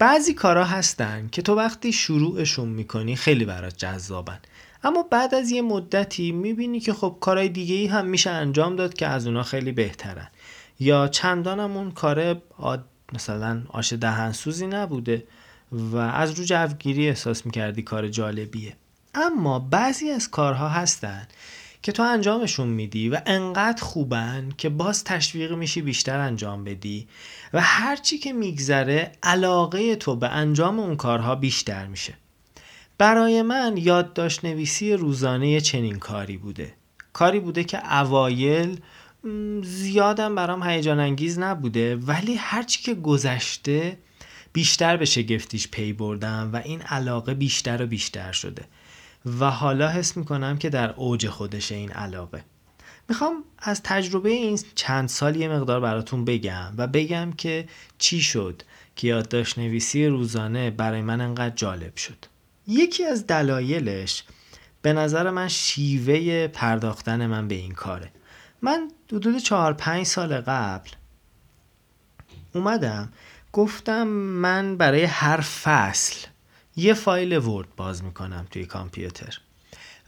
بعضی کارا هستن که تو وقتی شروعشون می‌کنی خیلی برات جذابن. اما بعد از یه مدتی می‌بینی که خب کارهای دیگه ای هم میشه انجام داد که از اونا خیلی بهترن. یا چندان هم اون کار مثلا آش دهنسوزی نبوده و از رو جوگیری احساس می‌کردی کار جالبیه. اما بعضی از کارها هستن که تو انجامشون میدی و انقدر خوبن که باز تشویق میشی بیشتر انجام بدی و هرچی که میگذره علاقه تو به انجام اون کارها بیشتر میشه. برای من یادداشت نویسی روزانه چنین کاری بوده. کاری بوده که اوایل زیادم برام هیجان انگیز نبوده ولی هرچی که گذشته بیشتر به شگفتیش پی بردم و این علاقه بیشتر و بیشتر شده. و حالا حس می‌کنم که در اوج خودش این علاقه. می‌خوام از تجربه این چند سال یه مقدار براتون بگم و بگم که چی شد که یادداشت نویسی روزانه برای من انقدر جالب شد. یکی از دلایلش به نظر من شیوه پرداختن من به این کاره. من حدود چهار پنج سال قبل اومدم گفتم من برای هر فصل یه فایل ورد باز می‌کنم توی کامپیوتر.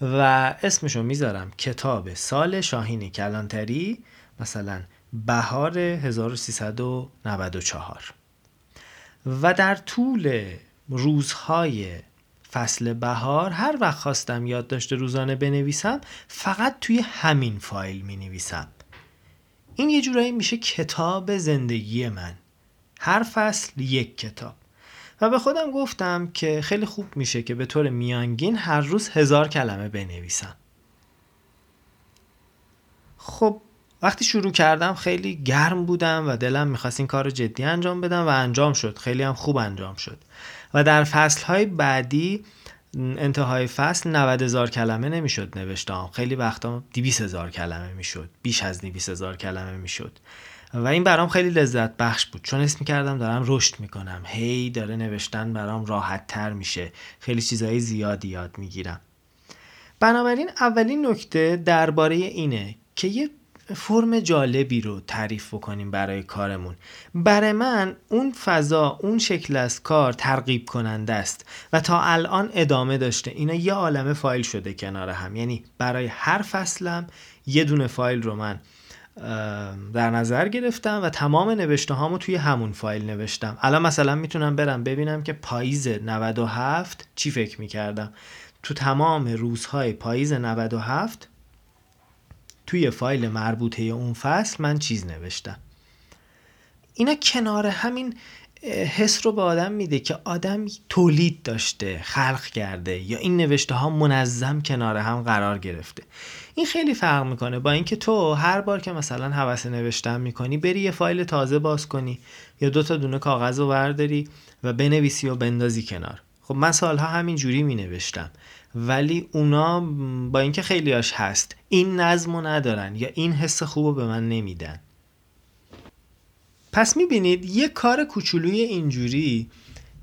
و اسمشو می‌ذارم کتاب سال شاهین کلانتری مثلا بهار 1394 و در طول روزهای فصل بهار هر وقت خواستم یادداشت روزانه بنویسم فقط توی همین فایل می نویسم این یه جورایی میشه کتاب زندگی من. هر فصل یک کتاب. و به خودم گفتم که خیلی خوب میشه که به طور میانگین هر روز هزار کلمه بنویسم. خب وقتی شروع کردم خیلی گرم بودم و دلم می‌خواست این کار جدی انجام بدم و انجام شد. خیلی هم خوب انجام شد. و در فصلهای بعدی انتهای فصل 90 هزار کلمه نمی‌شد نوشتم. خیلی وقتا 200 هزار کلمه می‌شد. بیش از 200 هزار کلمه می‌شد. و این برام خیلی لذت بخش بود. چون اسم می‌کردم دارم رشد می‌کنم. هی داره نوشتن برام راحت تر میشه. خیلی چیزهای زیادی یاد می‌گیرم. بنابراین اولین نکته درباره اینه که یه فرم جالبی رو تعریف بکنیم برای کارمون. برای من اون فضا اون شکل از کار ترغیب کننده است و تا الان ادامه داشته. اینا یه عالمه فایل شده کنار هم. یعنی برای هر فصلم یه دونه فایل رو من در نظر گرفتم و تمام نوشته هامو توی همون فایل نوشتم. الان مثلا می‌تونم برم ببینم که پاییز 97 چی فکر می‌کردم. تو تمام روزهای پاییز 97 توی فایل مربوطه اون فصل من چیز نوشتم. اینا کنار همین حس رو به آدم میده که آدم تولید داشته خلق کرده یا این نوشته ها منظم کنار هم قرار گرفته. این خیلی فرق می‌کنه با اینکه تو هر بار که مثلا حوس نوشتن می‌کنی بری یه فایل تازه باز کنی یا دو تا دونه کاغذ رو برداری و بنویسی و بندازی کنار. خب من سالها همین جوری می نوشتم ولی اونا با اینکه خیلیاش هست این نظم رو ندارن یا این حس خوب رو به من نمیدن. پس می‌بینید یه کار کوچولوی اینجوری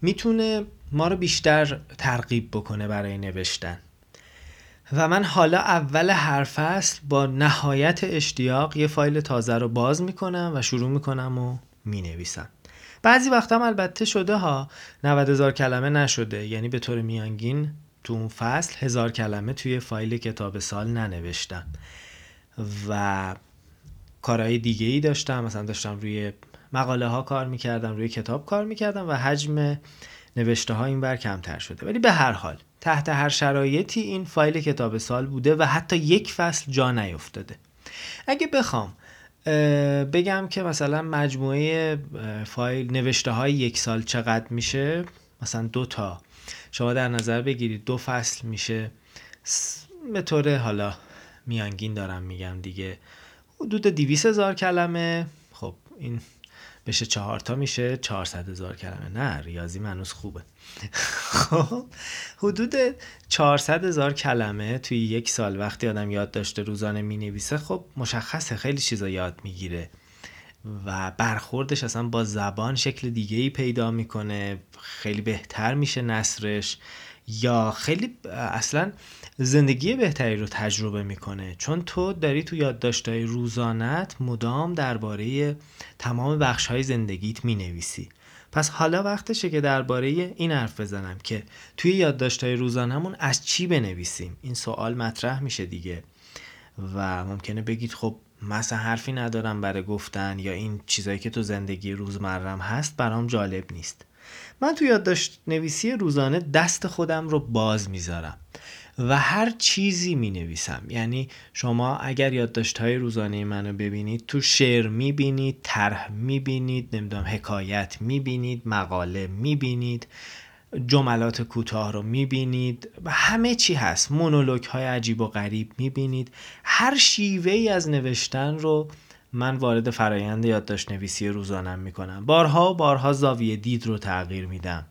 می‌تونه ما رو بیشتر ترغیب بکنه برای نوشتن. و من حالا اول هر فصل با نهایت اشتیاق یه فایل تازه رو باز می‌کنم و شروع می‌کنم و می‌نویسم. بعضی وقتا هم البته شده ها 90 هزار کلمه نشده. یعنی به طور میانگین تو اون فصل هزار کلمه توی فایل کتاب سال ننوشتم. و کارهای دیگه ای داشتم. مثلا داشتم روی مقاله ها کار می‌کردم روی کتاب کار می‌کردم و حجم نوشته ها این بر کمتر شده. ولی به هر حال تحت هر شرایطی این فایل کتاب سال بوده و حتی یک فصل جا نیفتاده. اگه بخوام بگم که مثلا مجموعه فایل نوشته های یک سال چقدر میشه مثلا دو تا. شما در نظر بگیرید دو فصل میشه. به طور حالا میانگین دارم میگم دیگه. حدود دیویس هزار کلمه. خب این بشه چهار تا میشه 400 هزار کلمه. نه ریاضی منوس خوبه. خب حدود 400 هزار کلمه توی یک سال وقتی آدم یاد داشته روزانه می نویسه خب مشخصه خیلی چیزا یاد می‌گیره. و برخوردش اصلا با زبان شکل دیگه ای پیدا می‌کنه خیلی بهتر میشه نصرش یا خیلی اصلا زندگی بهتری رو تجربه می‌کنه. چون تو داری تو یادداشتهای روزانت مدام درباره تمام بخش های زندگیت می‌نویسی. پس حالا وقتشه که درباره این حرف بزنم که توی یادداشت‌های روزانهمون از چی بنویسیم؟ این سوال مطرح میشه دیگه. و ممکنه بگید خب مثلا حرفی ندارم برای گفتن یا این چیزایی که تو زندگی روزمرم هست برام جالب نیست. من تو یادداشت نویسی روزانه دست خودم رو باز می‌ذارم و هر چیزی می نویسم یعنی شما اگر یادداشت های روزانه منو ببینید تو شعر می بینید طرح می بینید نمی‌دونم حکایت می بینید مقاله می بینید جملات کوتاه رو می بینید همه چی هست. مونولوگ های عجیب و غریب می بینید هر شیوه ای از نوشتن رو من وارد فرایند یادداشت نویسی روزانم می‌کنم. بارها و بارها زاویه دید رو تغییر میدم.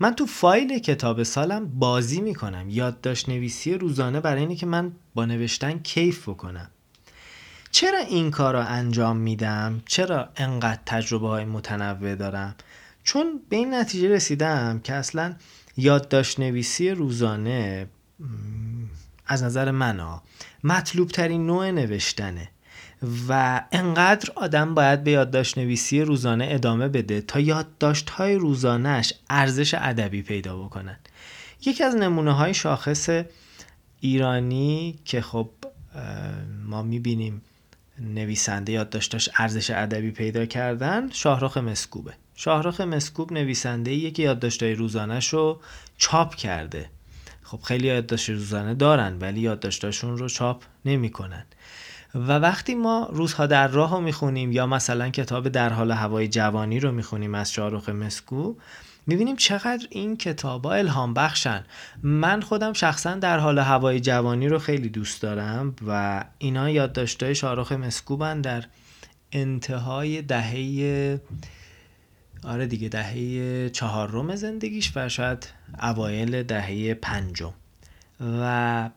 من تو فایل کتاب سالم بازی می‌کنم. یادداشت نویسی روزانه برای اینه که من با نوشتن کیف بکنم. چرا این کار رو انجام میدم؟ چرا انقدر تجربه های متنوع دارم؟ چون به این نتیجه رسیدم که اصلا یادداشت نویسی روزانه از نظر من ها مطلوب ترین نوع نوشتنه. و انقدر آدم باید به یادداشت نویسی روزانه ادامه بده تا یادداشت های روزانهش ارزش ادبی پیدا بکنن. یکی از نمونه های شاخص ایرانی که خب ما می‌بینیم نویسنده یادداشتاش ارزش ادبی پیدا کردن شاهرخ مسکوبه. شاهرخ مسکوب نویسنده یکی که یادداشت‌های روزانه‌ش رو چاپ کرده. خب خیلی یادداشت روزانه دارن ولی یادداشتاشون رو چاپ نمی‌کنن. و وقتی ما روزها در راه رو می‌خونیم یا مثلا کتاب در حال هوای جوانی رو می‌خونیم از شاهرخ مسکو می‌بینیم چقدر این کتاب ها الهام بخشن. من خودم شخصا در حال هوای جوانی رو خیلی دوست دارم و اینا یادداشت‌های شاهرخ مسکوبن در انتهای دهه آره دیگه دهه چهارم زندگیش و شاید اوایل دهه پنجم. و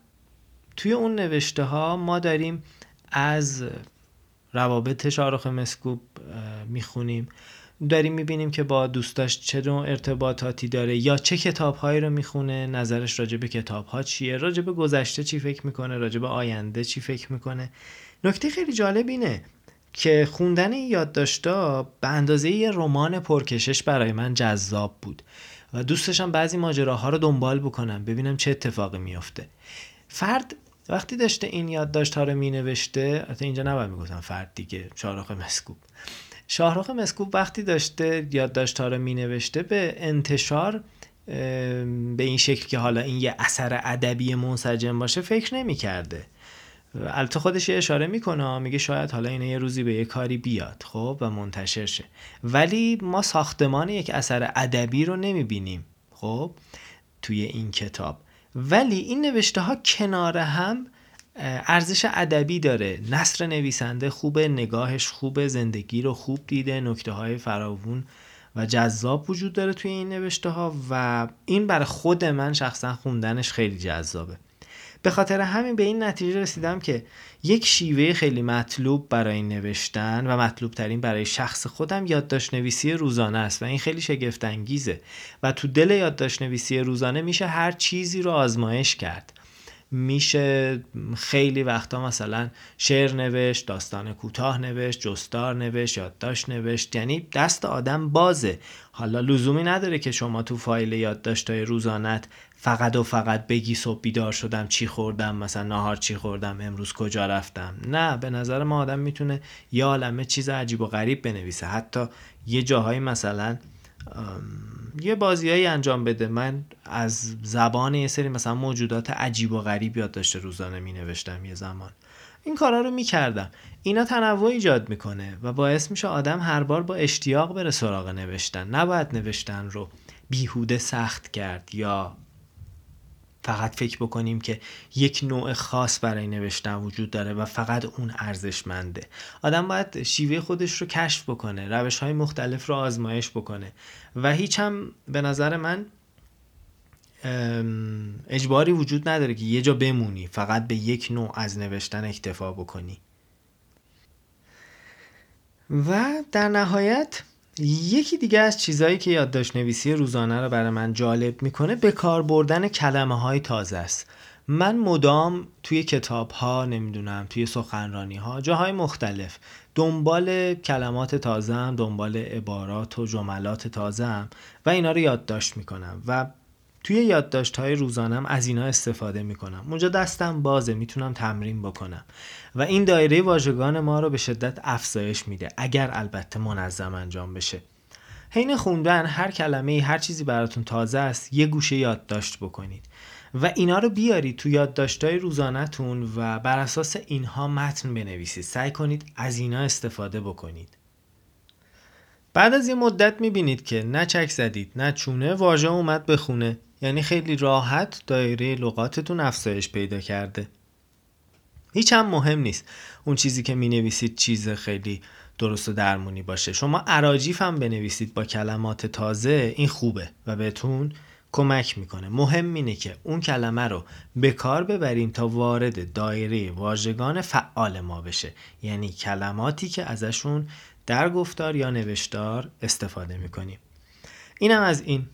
توی اون نوشته ها ما داریم از روابط شارخ مسکوب می‌خونیم. داریم می‌بینیم که با دوستاش چه نوع ارتباطاتی داره یا چه کتابهایی رو می‌خونه نظرش راجع به کتابها چیه راجع به گذشته چی فکر می‌کنه راجع به آینده چی فکر می‌کنه. نکته خیلی جالب اینه که خوندن این یادداشتا به اندازه یه رمان پرکشش برای من جذاب بود و دوستشم بعضی ماجراها رو دنبال بکنم ببینم چه اتفاقی میافته. فرد وقتی داشته این یادداشت ها رو می نوشته حتی اینجا نباید می‌گفتم فرد دیگه شاهرخ مسکوب. شاهرخ مسکوب وقتی داشته یادداشت ها رو می نوشته به انتشار به این شکل که حالا این یه اثر ادبی منسجم باشه فکر نمی کرده البته خودش اشاره می‌کنه میگه شاید حالا اینه یه روزی به یه کاری بیاد خب و منتشر شه. ولی ما ساختمان یک اثر ادبی رو نمی‌بینیم خب توی این کتاب. ولی این نوشته ها کنار هم ارزش ادبی داره. نصر نویسنده خوبه نگاهش خوبه زندگی رو خوب دیده نکته های فراوون و جذاب وجود داره توی این نوشته ها و این برای خود من شخصا خوندنش خیلی جذابه. به خاطر همین به این نتیجه رسیدم که یک شیوه خیلی مطلوب برای نوشتن و مطلوب ترین برای شخص خودم یادداشت نویسی روزانه است و این خیلی شگفت انگیزه و تو دل یادداشت نویسی روزانه میشه هر چیزی رو آزمایش کرد. میشه خیلی وقتا مثلا شعر نوشت داستان کوتاه نوشت جستار نوشت یادداشت نوشت. یعنی دست آدم بازه. حالا لزومی نداره که شما تو فایل یادداشت‌های روزانت فقط و فقط بگی صبح بیدار شدم چی خوردم مثلا نهار چی خوردم امروز کجا رفتم. نه به نظر ما آدم می‌تونه یه عالمه چیز عجیب و غریب بنویسه. حتی یه جاهایی مثلا یه بازیایی انجام بده. من از زبان یه سری مثلا موجودات عجیب و غریب یاد داشته روزانه می نوشتم یه زمان. این کارا رو می‌کردم. اینا تنوع ایجاد می‌کنه و باعث میشه آدم هر بار با اشتیاق بره سراغ نوشتن. نباید نوشتن رو بیهوده سخت کرد یا فقط فکر بکنیم که یک نوع خاص برای نوشتن وجود داره و فقط اون ارزشمنده. آدم باید شیوه خودش رو کشف بکنه روش های مختلف رو آزمایش بکنه. و هیچ هم به نظر من اجباری وجود نداره که یه جا بمونی فقط به یک نوع از نوشتن اکتفا بکنی. و در نهایت یکی دیگه از چیزهایی که یادداشت نویسی روزانه رو برای من جالب می‌کنه به کار بردن کلمه های تازه است. من مدام توی کتاب ها نمی‌دونم توی سخنرانی ها جاهای مختلف دنبال کلمات تازم دنبال عبارات و جملات تازم و اینا رو یادداشت می‌کنم و توی یادداشت های روزانم از اینا استفاده می‌کنم. اونجا دستم بازه می‌تونم تمرین بکنم. و این دایره واژگان ما رو به شدت افزایش میده اگر البته منظم انجام بشه. حین خوندن هر کلمه هر چیزی براتون تازه است یه گوشه یادداشت بکنید. و اینا رو بیارید تو یادداشت‌های روزانهتون و بر اساس اینها متن بنویسید. سعی کنید از اینا استفاده بکنید. بعد از یه مدت می‌بینید که نه چک زدید نه چونه واژه اومد بخونه یعنی خیلی راحت دایره لغاتتون افزایش پیدا کرده. هیچ هم مهم نیست. اون چیزی که می نویسید چیز خیلی درست و درمونی باشه. شما عراجیف هم بنویسید با کلمات تازه این خوبه و بهتون کمک می‌کنه. مهم اینه که اون کلمه رو به کار ببریم تا وارد دایره واژگان فعال ما بشه. یعنی کلماتی که ازشون در گفتار یا نوشتار استفاده می‌کنیم. اینم از این.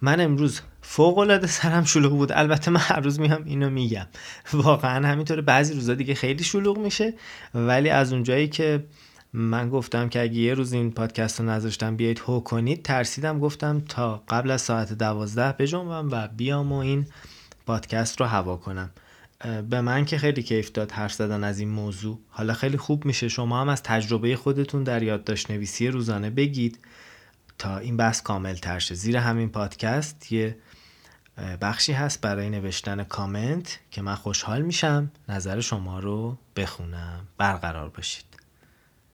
من امروز فوق العاده سرم شلوغ بود. البته من هر روز میام اینو میگم. واقعا همینطوره. بعضی روزا دیگه خیلی شلوغ میشه. ولی از اونجایی که من گفتم که اگه یه روز این پادکست رو نذاشتم بیایید هو کنید ترسیدم. گفتم تا قبل از ساعت دوازده بجنبم و بیام و این پادکست رو هوا کنم. به من که خیلی کیف داد حرف زدن از این موضوع. حالا خیلی خوب میشه. شما هم از تجربه خودتون در یادداشت نویسی روزانه بگید تا این بحث کامل ترشه زیر همین پادکست یه بخشی هست برای نوشتن کامنت که من خوشحال میشم نظر شما رو بخونم. برقرار باشید.